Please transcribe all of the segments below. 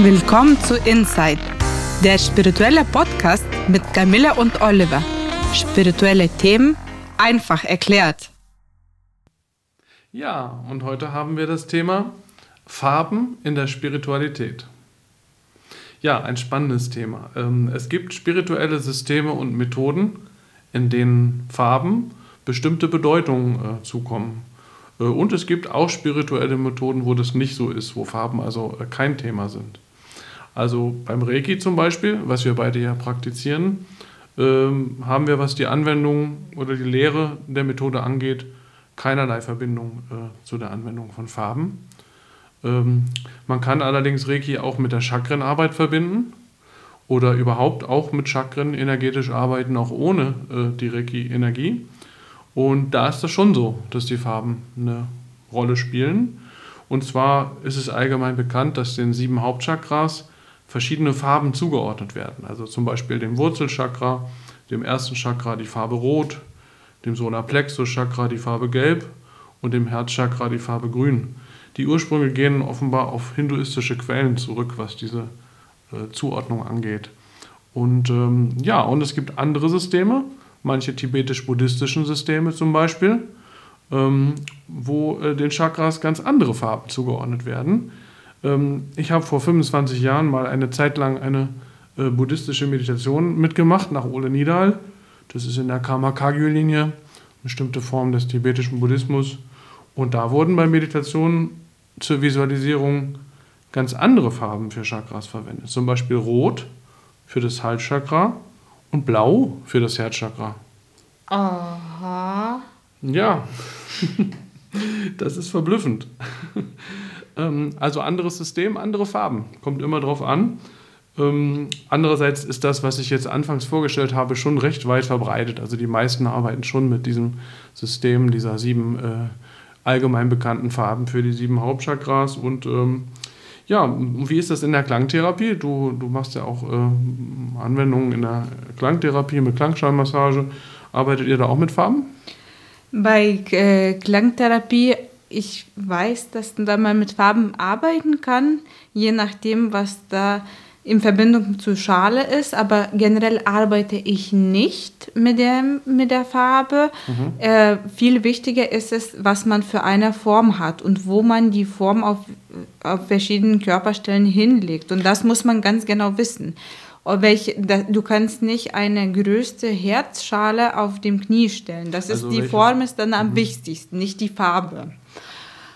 Willkommen zu Inside, der spirituelle Podcast mit Camilla und Oliver. Spirituelle Themen einfach erklärt. Ja, und heute haben wir das Thema Farben in der Spiritualität. Ja, ein spannendes Thema. Ähm, es gibt spirituelle Systeme und Methoden, in denen Farben bestimmte Bedeutungen äh, zukommen. Äh, und es gibt auch spirituelle Methoden, wo das nicht so ist, wo Farben also äh, kein Thema sind. Also beim Reiki zum Beispiel, was wir beide ja praktizieren, ähm, haben wir, was die Anwendung oder die Lehre der Methode angeht, keinerlei Verbindung äh, zu der Anwendung von Farben. Ähm, man kann allerdings Reiki auch mit der Chakrenarbeit verbinden oder überhaupt auch mit Chakren energetisch arbeiten, auch ohne äh, die Reiki-Energie. Und da ist das schon so, dass die Farben eine Rolle spielen. Und zwar ist es allgemein bekannt, dass den sieben Hauptchakras verschiedene Farben zugeordnet werden. Also zum Beispiel dem Wurzelchakra, dem ersten Chakra die Farbe Rot, dem Solarplexus-Chakra die Farbe Gelb und dem Herzchakra die Farbe Grün. Die Ursprünge gehen offenbar auf hinduistische Quellen zurück, was diese äh, Zuordnung angeht. Und ähm, ja, und es gibt andere Systeme, manche tibetisch-buddhistischen Systeme zum Beispiel, ähm, wo äh, den Chakras ganz andere Farben zugeordnet werden. Ähm, ich habe vor 25 Jahren mal eine Zeit lang eine äh, buddhistische Meditation mitgemacht nach Ole Nidal. Das ist in der Karma-Kagyu-Linie, eine bestimmte Form des tibetischen Buddhismus. Und da wurden bei Meditationen zur Visualisierung ganz andere Farben für Chakras verwendet. Zum Beispiel Rot für das Halschakra und Blau für das Herzchakra. Aha. Ja, das ist verblüffend. Ähm, also anderes System, andere Farben. Kommt immer drauf an. Ähm, andererseits ist das, was ich jetzt anfangs vorgestellt habe, schon recht weit verbreitet. Also die meisten arbeiten schon mit diesem System dieser sieben äh, allgemein bekannten Farben für die sieben Hauptchakras. Und ähm, ja, wie ist das in der Klangtherapie? Du, du machst ja auch äh, Anwendungen in der Klangtherapie mit Klangschallmassage. Arbeitet ihr da auch mit Farben? Bei äh, Klangtherapie ich weiß, dass man da mit Farben arbeiten kann, je nachdem, was da in Verbindung zur Schale ist, aber generell arbeite ich nicht mit, dem, mit der Farbe. Mhm. Äh, viel wichtiger ist es, was man für eine Form hat und wo man die Form auf, auf verschiedenen Körperstellen hinlegt. Und das muss man ganz genau wissen. Welche, du kannst nicht eine größte Herzschale auf dem Knie stellen. Das ist, also die Form ist dann am mhm. wichtigsten, nicht die Farbe.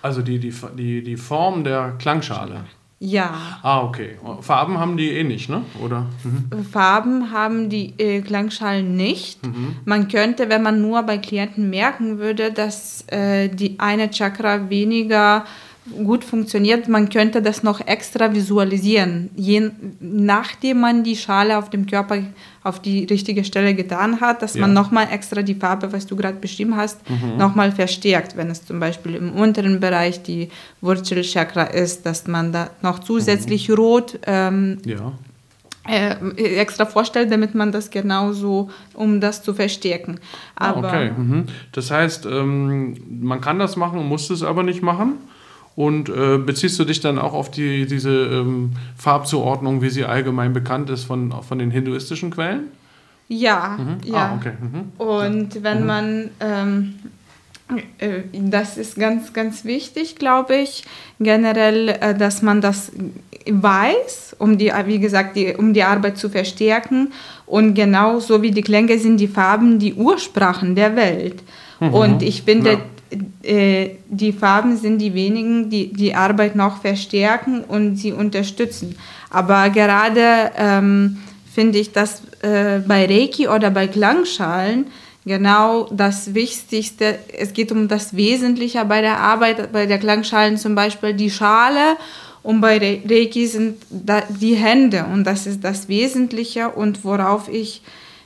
Also die, die, die, die Form der Klangschale. Ja. Ah, okay. Farben haben die eh nicht, ne? Oder? Mhm. Farben haben die äh, Klangschalen nicht. Mhm. Man könnte, wenn man nur bei Klienten merken würde, dass äh, die eine Chakra weniger gut funktioniert, man könnte das noch extra visualisieren. Je, nachdem man die Schale auf dem Körper auf die richtige Stelle getan hat, dass ja. man nochmal extra die Farbe, was du gerade beschrieben hast, mhm. nochmal verstärkt. Wenn es zum Beispiel im unteren Bereich die Wurzelchakra ist, dass man da noch zusätzlich mhm. rot ähm, ja. äh, extra vorstellt, damit man das genauso, um das zu verstärken. Ah, aber, okay, mhm. das heißt, ähm, man kann das machen, muss es aber nicht machen. Und äh, beziehst du dich dann auch auf die, diese ähm, Farbzuordnung, wie sie allgemein bekannt ist von, von den hinduistischen Quellen? Ja, mhm. ja. Ah, okay. Mhm. Und wenn mhm. man, ähm, äh, das ist ganz, ganz wichtig, glaube ich, generell, äh, dass man das weiß, um die, wie gesagt, die, um die Arbeit zu verstärken. Und genau so wie die Klänge sind die Farben die Ursprachen der Welt. Mhm. Und ich finde, ja äh, die Farben sind die wenigen, die die Arbeit noch verstärken und sie unterstützen. Aber gerade ähm, finde ich, dass äh, bei Reiki oder bei Klangschalen genau das Wichtigste, es geht um das Wesentliche bei der Arbeit, bei der Klangschalen zum Beispiel die Schale und bei Reiki sind die Hände und das ist das Wesentliche und worauf ich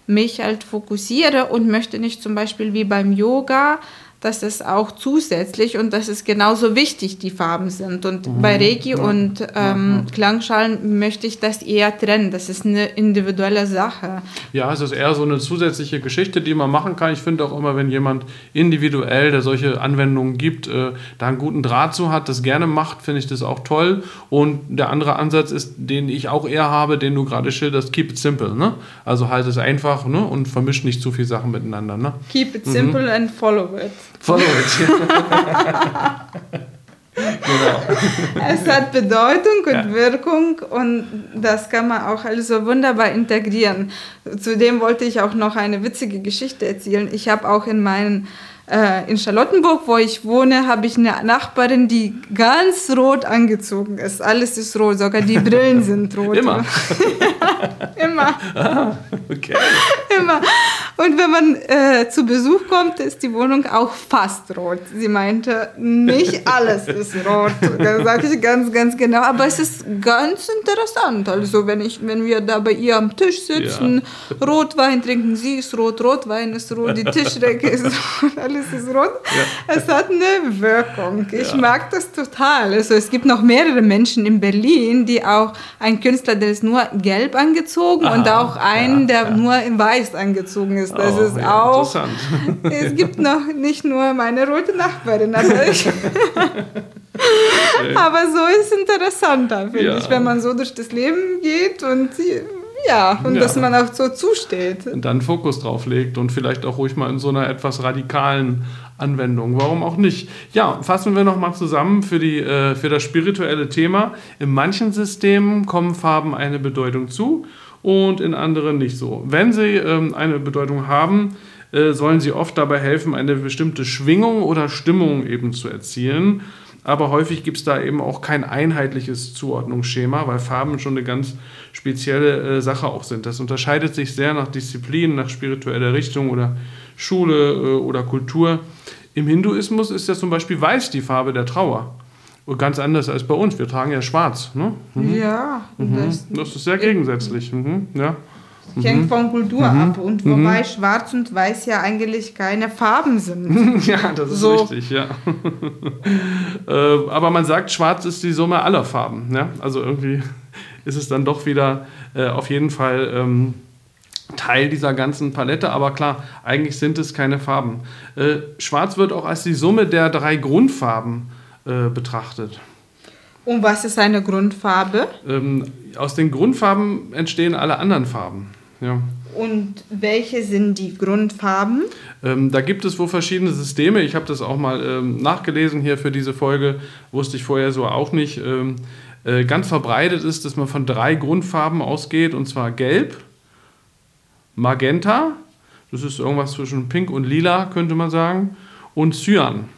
mich halt fokussiere und möchte nicht zum Beispiel wie beim Yoga dass es auch zusätzlich und dass es genauso wichtig die Farben sind. Und mhm. bei Reiki ja. und ähm, ja. Klangschalen möchte ich das eher trennen. Das ist eine individuelle Sache. Ja, es ist eher so eine zusätzliche Geschichte, die man machen kann. Ich finde auch immer, wenn jemand individuell, der solche Anwendungen gibt, äh, da einen guten Draht zu hat, das gerne macht, finde ich das auch toll. Und der andere Ansatz ist, den ich auch eher habe, den du gerade schilderst, keep it simple. Ne? Also halt es einfach ne? und vermischt nicht zu viele Sachen miteinander. Ne? Keep it simple mhm. and follow it. It. genau. Es hat Bedeutung und ja. Wirkung und das kann man auch also wunderbar integrieren. Zudem wollte ich auch noch eine witzige Geschichte erzählen. Ich habe auch in meinen äh, in Charlottenburg, wo ich wohne, habe ich eine Nachbarin, die ganz rot angezogen ist. Alles ist rot, sogar die Brillen sind rot. Immer. Immer. Ah, okay. Immer. Und wenn man äh, zu Besuch kommt, ist die Wohnung auch fast rot. Sie meinte, nicht alles ist rot. Das sage ich ganz, ganz genau. Aber es ist ganz interessant. Also wenn, ich, wenn wir da bei ihr am Tisch sitzen, ja. Rotwein trinken, sie ist rot, Rotwein ist rot, die Tischdecke ist rot, alles ist rot. Ja. Es hat eine Wirkung. Ich ja. mag das total. Also es gibt noch mehrere Menschen in Berlin, die auch ein Künstler, der ist nur gelb angezogen Aha, und auch einen, der nur in weiß angezogen ist. Das oh, ist auch. Es gibt noch nicht nur meine rote Nachbarin, aber, ich, aber so ist interessanter, finde ja. ich, wenn man so durch das Leben geht und ja, und ja. dass man auch so zusteht. Und dann Fokus drauf legt und vielleicht auch ruhig mal in so einer etwas radikalen Anwendung. Warum auch nicht? Ja, fassen wir nochmal zusammen für, die, äh, für das spirituelle Thema. In manchen Systemen kommen Farben eine Bedeutung zu und in anderen nicht so. Wenn sie ähm, eine Bedeutung haben, äh, sollen sie oft dabei helfen, eine bestimmte Schwingung oder Stimmung eben zu erzielen. Aber häufig gibt es da eben auch kein einheitliches Zuordnungsschema, weil Farben schon eine ganz spezielle äh, Sache auch sind. Das unterscheidet sich sehr nach Disziplin, nach spiritueller Richtung oder Schule äh, oder Kultur. Im Hinduismus ist ja zum Beispiel weiß die Farbe der Trauer. Ganz anders als bei uns. Wir tragen ja schwarz. Ne? Mhm. Ja, mhm. Das, das, ist sehr gegensätzlich. Mhm. Ja. Hängt mhm. von Kultur mhm. ab. Und wobei mhm. schwarz und weiß ja eigentlich keine Farben sind. ja, das ist so. richtig, ja. äh, aber man sagt, schwarz ist die Summe aller Farben. Ja? Also irgendwie ist es dann doch wieder äh, auf jeden Fall. Ähm, Teil dieser ganzen Palette, aber klar, eigentlich sind es keine Farben. Äh, Schwarz wird auch als die Summe der drei Grundfarben äh, betrachtet. Und was ist eine Grundfarbe? Ähm, aus den Grundfarben entstehen alle anderen Farben. Ja. Und welche sind die Grundfarben? Ähm, da gibt es wohl verschiedene Systeme. Ich habe das auch mal ähm, nachgelesen hier für diese Folge. Wusste ich vorher so auch nicht. Ähm, äh, ganz verbreitet ist, dass man von drei Grundfarben ausgeht, und zwar Gelb, Magenta, das ist irgendwas zwischen Pink und Lila, könnte man sagen, und Cyan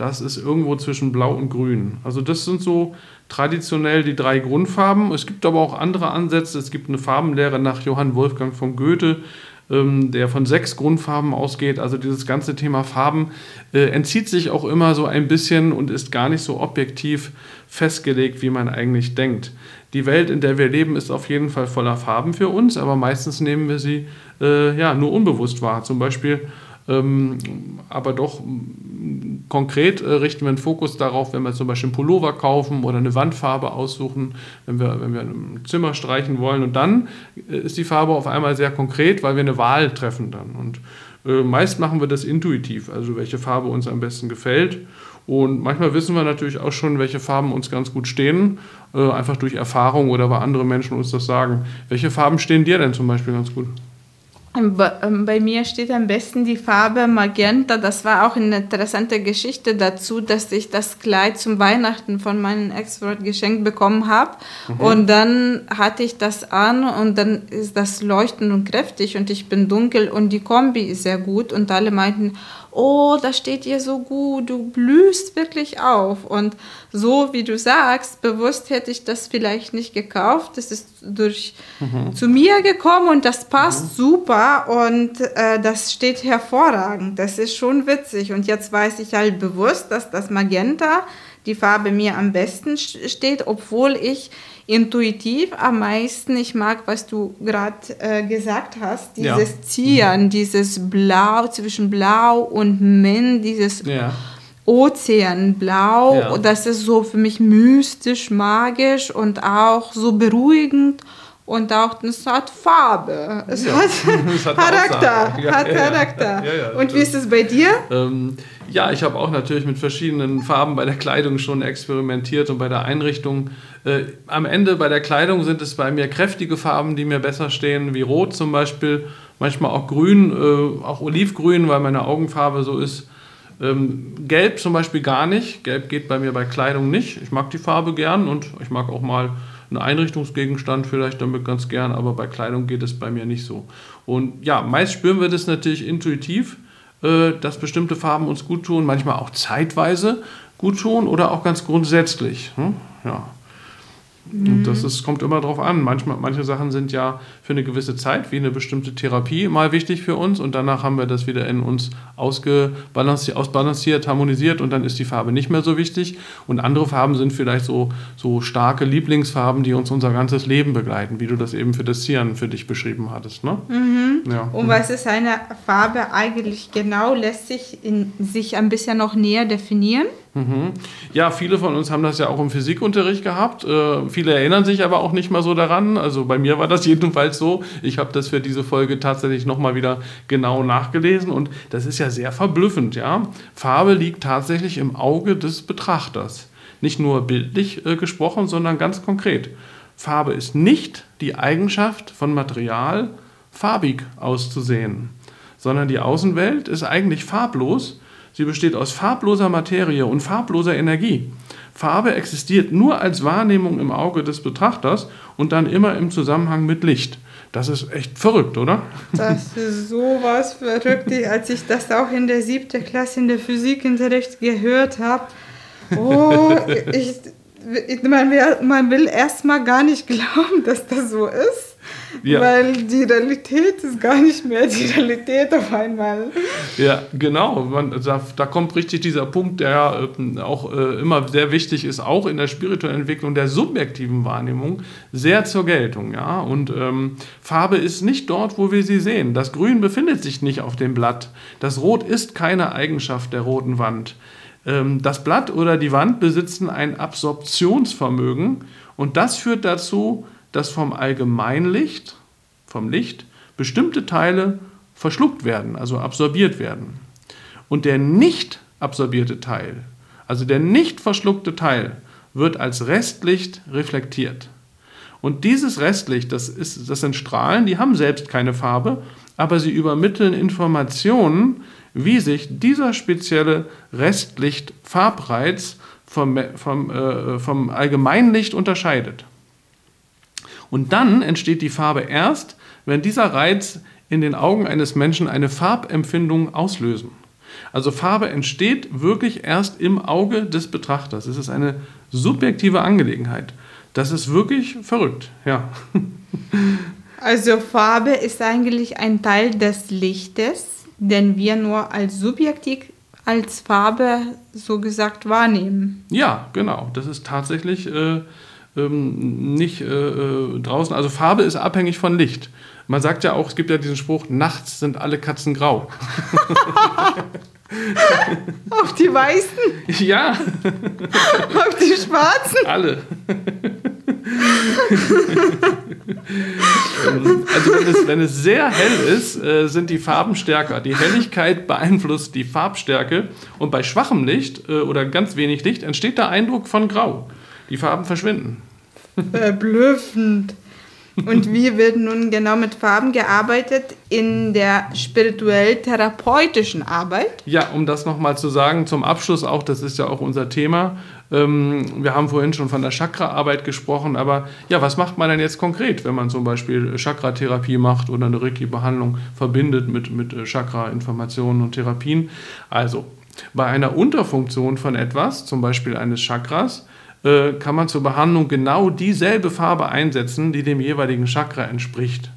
das ist irgendwo zwischen Blau und Grün. Also das sind so traditionell die drei Grundfarben. Es gibt aber auch andere Ansätze. Es gibt eine Farbenlehre nach Johann Wolfgang von Goethe, ähm, der von sechs Grundfarben ausgeht. Also dieses ganze Thema Farben äh, entzieht sich auch immer so ein bisschen und ist gar nicht so objektiv festgelegt, wie man eigentlich denkt. Die Welt, in der wir leben, ist auf jeden Fall voller Farben für uns, aber meistens nehmen wir sie äh, ja, nur unbewusst wahr. Zum Beispiel aber doch konkret äh, richten wir einen Fokus darauf, wenn wir zum Beispiel einen Pullover kaufen oder eine Wandfarbe aussuchen, wenn wir, wenn wir ein Zimmer streichen wollen. Und dann äh, ist die Farbe auf einmal sehr konkret, weil wir eine Wahl treffen dann. Und äh, meist machen wir das intuitiv, also welche Farbe uns am besten gefällt. Und manchmal wissen wir natürlich auch schon, welche Farben uns ganz gut stehen, einfach durch Erfahrung oder weil andere Menschen uns das sagen. Welche Farben stehen dir denn zum Beispiel ganz gut? Ähm, bei mir steht am besten die Farbe Magenta. Das war auch eine interessante Geschichte dazu, dass ich das Kleid zum Weihnachten von meinem Ex-Freund geschenkt bekommen habe. Mhm. Und dann hatte ich das an und dann ist das leuchtend und kräftig und ich bin dunkel und die Kombi ist sehr gut. Und alle meinten, oh, das steht dir so gut, du blühst wirklich auf. Und so wie du sagst, bewusst hätte ich das vielleicht nicht gekauft. Das ist durch mhm. zu mir gekommen und das passt mhm. super und äh, das steht hervorragend. Das ist schon witzig. Und jetzt weiß ich halt bewusst, dass das Magenta die Farbe mir am besten steht, obwohl ich intuitiv am meisten, ich mag, was du gerade äh, gesagt hast, dieses ja. Zieren, mhm. dieses Blau zwischen Blau und Mint, dieses ja. Ozeanblau, ja. das ist so für mich mystisch, magisch und auch so beruhigend und auch es hat Farbe. Es ja. hat, es hat Charakter. Ja, hat Charakter. Ja, und wie ist es bei dir? Ähm, ja, ich habe auch natürlich mit verschiedenen Farben bei der Kleidung schon experimentiert und bei der Einrichtung. Äh, am Ende bei der Kleidung sind es bei mir kräftige Farben, die mir besser stehen, wie Rot zum Beispiel, manchmal auch Grün, äh, auch Olivgrün, weil meine Augenfarbe so ist. Ähm, Gelb zum Beispiel gar nicht. Gelb geht bei mir bei Kleidung nicht. Ich mag die Farbe gern und ich mag auch mal einen Einrichtungsgegenstand vielleicht damit ganz gern, aber bei Kleidung geht es bei mir nicht so. Und ja, meist spüren wir das natürlich intuitiv, dass bestimmte Farben uns gut tun, manchmal auch zeitweise gut tun oder auch ganz grundsätzlich. Hm? Ja. Und das mhm. ist, kommt immer drauf an. Manchmal, manche Sachen sind ja für eine gewisse Zeit, wie eine bestimmte Therapie, mal wichtig für uns und danach haben wir das wieder in uns ausgebalanciert, ausbalanciert, harmonisiert und dann ist die Farbe nicht mehr so wichtig. Und andere Farben sind vielleicht so, so starke Lieblingsfarben, die uns unser ganzes Leben begleiten, wie du das eben für das Zieren für dich beschrieben hattest. Ne? Mhm. Ja. Und was ist eine Farbe eigentlich genau? Lässt sich in sich ein bisschen noch näher definieren? Mhm. Ja, viele von uns haben das ja auch im Physikunterricht gehabt. Äh, viele erinnern sich aber auch nicht mehr so daran. Also bei mir war das jedenfalls so. Ich habe das für diese Folge tatsächlich nochmal wieder genau nachgelesen und das ist ja sehr verblüffend. Ja? Farbe liegt tatsächlich im Auge des Betrachters. Nicht nur bildlich äh, gesprochen, sondern ganz konkret. Farbe ist nicht die Eigenschaft von Material, farbig auszusehen, sondern die Außenwelt ist eigentlich farblos Sie besteht aus farbloser Materie und farbloser Energie. Farbe existiert nur als Wahrnehmung im Auge des Betrachters und dann immer im Zusammenhang mit Licht. Das ist echt verrückt, oder? Das ist sowas verrückt, als ich das auch in der siebten Klasse in der Physikunterricht gehört habe. Oh, ich, man will, man will erst mal gar nicht glauben, dass das so ist. Ja. Weil die Realität ist gar nicht mehr die Realität auf einmal. Ja, genau. Man, da, da kommt richtig dieser Punkt, der äh, auch äh, immer sehr wichtig ist, auch in der spirituellen Entwicklung der subjektiven Wahrnehmung, sehr zur Geltung. Ja? Und ähm, Farbe ist nicht dort, wo wir sie sehen. Das Grün befindet sich nicht auf dem Blatt. Das Rot ist keine Eigenschaft der roten Wand. Ähm, das Blatt oder die Wand besitzen ein Absorptionsvermögen und das führt dazu, dass vom Allgemeinlicht, vom Licht, bestimmte Teile verschluckt werden, also absorbiert werden. Und der nicht absorbierte Teil, also der nicht verschluckte Teil, wird als Restlicht reflektiert. Und dieses Restlicht, das, ist, das sind Strahlen, die haben selbst keine Farbe, aber sie übermitteln Informationen, wie sich dieser spezielle Restlicht-Farbreiz vom, vom, äh, vom Allgemeinlicht unterscheidet. Und dann entsteht die Farbe erst, wenn dieser Reiz in den Augen eines Menschen eine Farbempfindung auslösen. Also Farbe entsteht wirklich erst im Auge des Betrachters. Es ist eine subjektive Angelegenheit. Das ist wirklich verrückt, ja. Also Farbe ist eigentlich ein Teil des Lichtes, den wir nur als subjektiv als Farbe so gesagt wahrnehmen. Ja, genau. Das ist tatsächlich äh, ähm, nicht äh, äh, draußen. Also Farbe ist abhängig von Licht. Man sagt ja auch, es gibt ja diesen Spruch, nachts sind alle Katzen grau. Auch die Weißen? Ja. Auch die Schwarzen? Alle. Ähm, also wenn es, wenn es sehr hell ist, äh, sind die Farben stärker. Die Helligkeit beeinflusst die Farbstärke und bei schwachem Licht äh, oder ganz wenig Licht entsteht der Eindruck von Grau. Die Farben verschwinden. Verblüffend. Und wie wird nun genau mit Farben gearbeitet in der spirituell-therapeutischen Arbeit? Ja, um das nochmal zu sagen, zum Abschluss auch, das ist ja auch unser Thema. Ähm, wir haben vorhin schon von der Chakra-Arbeit gesprochen, aber ja, was macht man denn jetzt konkret, wenn man zum Beispiel Chakra-Therapie macht oder eine Reiki-Behandlung verbindet mit, mit Chakra-Informationen und Therapien? Also, bei einer Unterfunktion von etwas, zum Beispiel eines Chakras, äh, kann man zur Behandlung genau dieselbe Farbe einsetzen, die dem jeweiligen Chakra entspricht.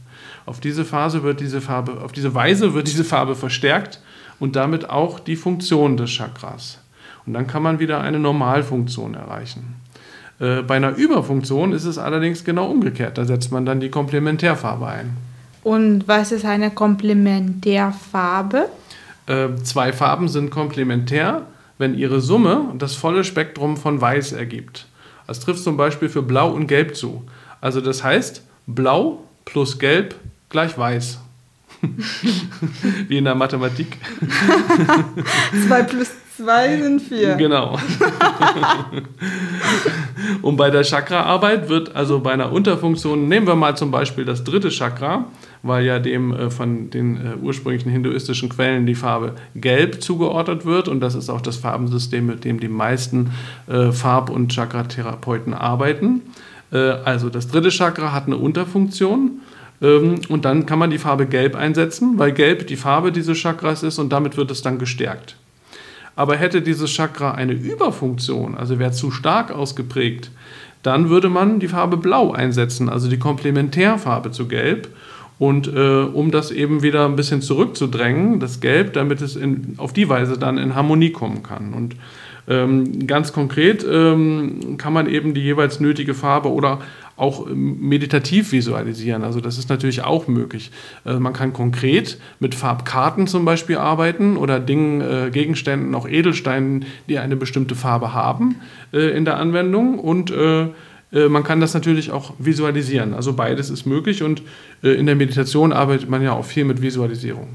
Auf diese, Phase wird diese Farbe, auf diese Weise wird diese Farbe verstärkt und damit auch die Funktion des Chakras. Und dann kann man wieder eine Normalfunktion erreichen. Äh, bei einer Überfunktion ist es allerdings genau umgekehrt. Da setzt man dann die Komplementärfarbe ein. Und was ist eine Komplementärfarbe? Äh, zwei Farben sind komplementär, wenn ihre Summe das volle Spektrum von Weiß ergibt. Das trifft zum Beispiel für Blau und Gelb zu. Also das heißt, Blau plus Gelb gleich Weiß. Wie in der Mathematik. 2 plus 2 sind 4. Genau. und bei der Chakra-Arbeit wird also bei einer Unterfunktion, nehmen wir mal zum Beispiel das dritte Chakra, weil ja dem äh, von den äh, ursprünglichen hinduistischen Quellen die Farbe Gelb zugeordnet wird und das ist auch das Farbensystem, mit dem die meisten äh, Farb- und Chakra-Therapeuten arbeiten. Äh, also das dritte Chakra hat eine Unterfunktion ähm, und dann kann man die Farbe Gelb einsetzen, weil Gelb die Farbe dieses Chakras ist und damit wird es dann gestärkt. Aber hätte dieses Chakra eine Überfunktion, also wäre zu stark ausgeprägt, dann würde man die Farbe Blau einsetzen, also die Komplementärfarbe zu Gelb. Und äh, um das eben wieder ein bisschen zurückzudrängen, das Gelb, damit es in, auf die Weise dann in Harmonie kommen kann. Und ähm, ganz konkret ähm, kann man eben die jeweils nötige Farbe oder auch ähm, meditativ visualisieren. Also das ist natürlich auch möglich. Äh, man kann konkret mit Farbkarten zum Beispiel arbeiten oder Dingen, äh, Gegenständen, auch Edelsteinen, die eine bestimmte Farbe haben äh, in der Anwendung und äh, man kann das natürlich auch visualisieren. Also beides ist möglich und äh, in der Meditation arbeitet man ja auch viel mit Visualisierung.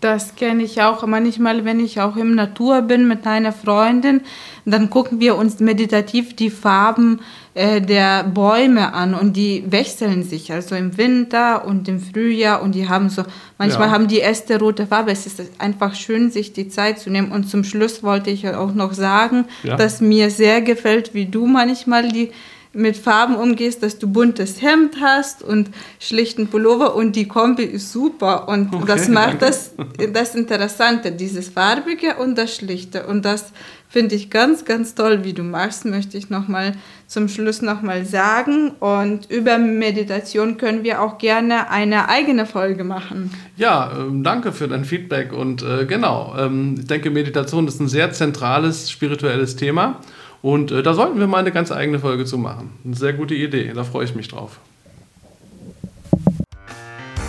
Das kenne ich auch manchmal, wenn ich auch im Natur bin mit einer Freundin, dann gucken wir uns meditativ die Farben äh, der Bäume an und die wechseln sich, also im Winter und im Frühjahr und die haben so, manchmal ja. haben die Äste rote Farbe. Es ist einfach schön, sich die Zeit zu nehmen. Und zum Schluss wollte ich auch noch sagen, ja. dass mir sehr gefällt, wie du manchmal die mit Farben umgehst, dass du buntes Hemd hast und schlichten Pullover und die Kombi ist super. Und okay, das macht das, das Interessante, dieses Farbige und das Schlichte. Und das finde ich ganz, ganz toll, wie du machst, möchte ich nochmal zum Schluss nochmal sagen. Und über Meditation können wir auch gerne eine eigene Folge machen. Ja, ähm, danke für dein Feedback. Und äh, genau, ähm, ich denke Meditation ist ein sehr zentrales spirituelles Thema und äh, da sollten wir mal eine ganz eigene Folge zu machen. Eine sehr gute Idee, da freue ich mich drauf.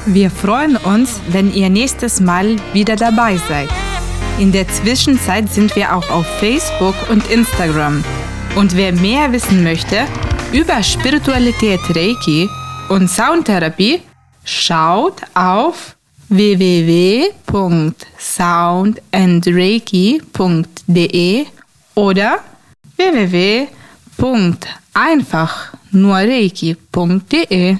Wir freuen uns, wenn ihr nächstes Mal wieder dabei seid. In der Zwischenzeit sind wir auch auf Facebook und Instagram. Und wer mehr wissen möchte über Spiritualität Reiki und Soundtherapie, schaut auf www.soundandreiki.de oder www.einfachnurreiki.de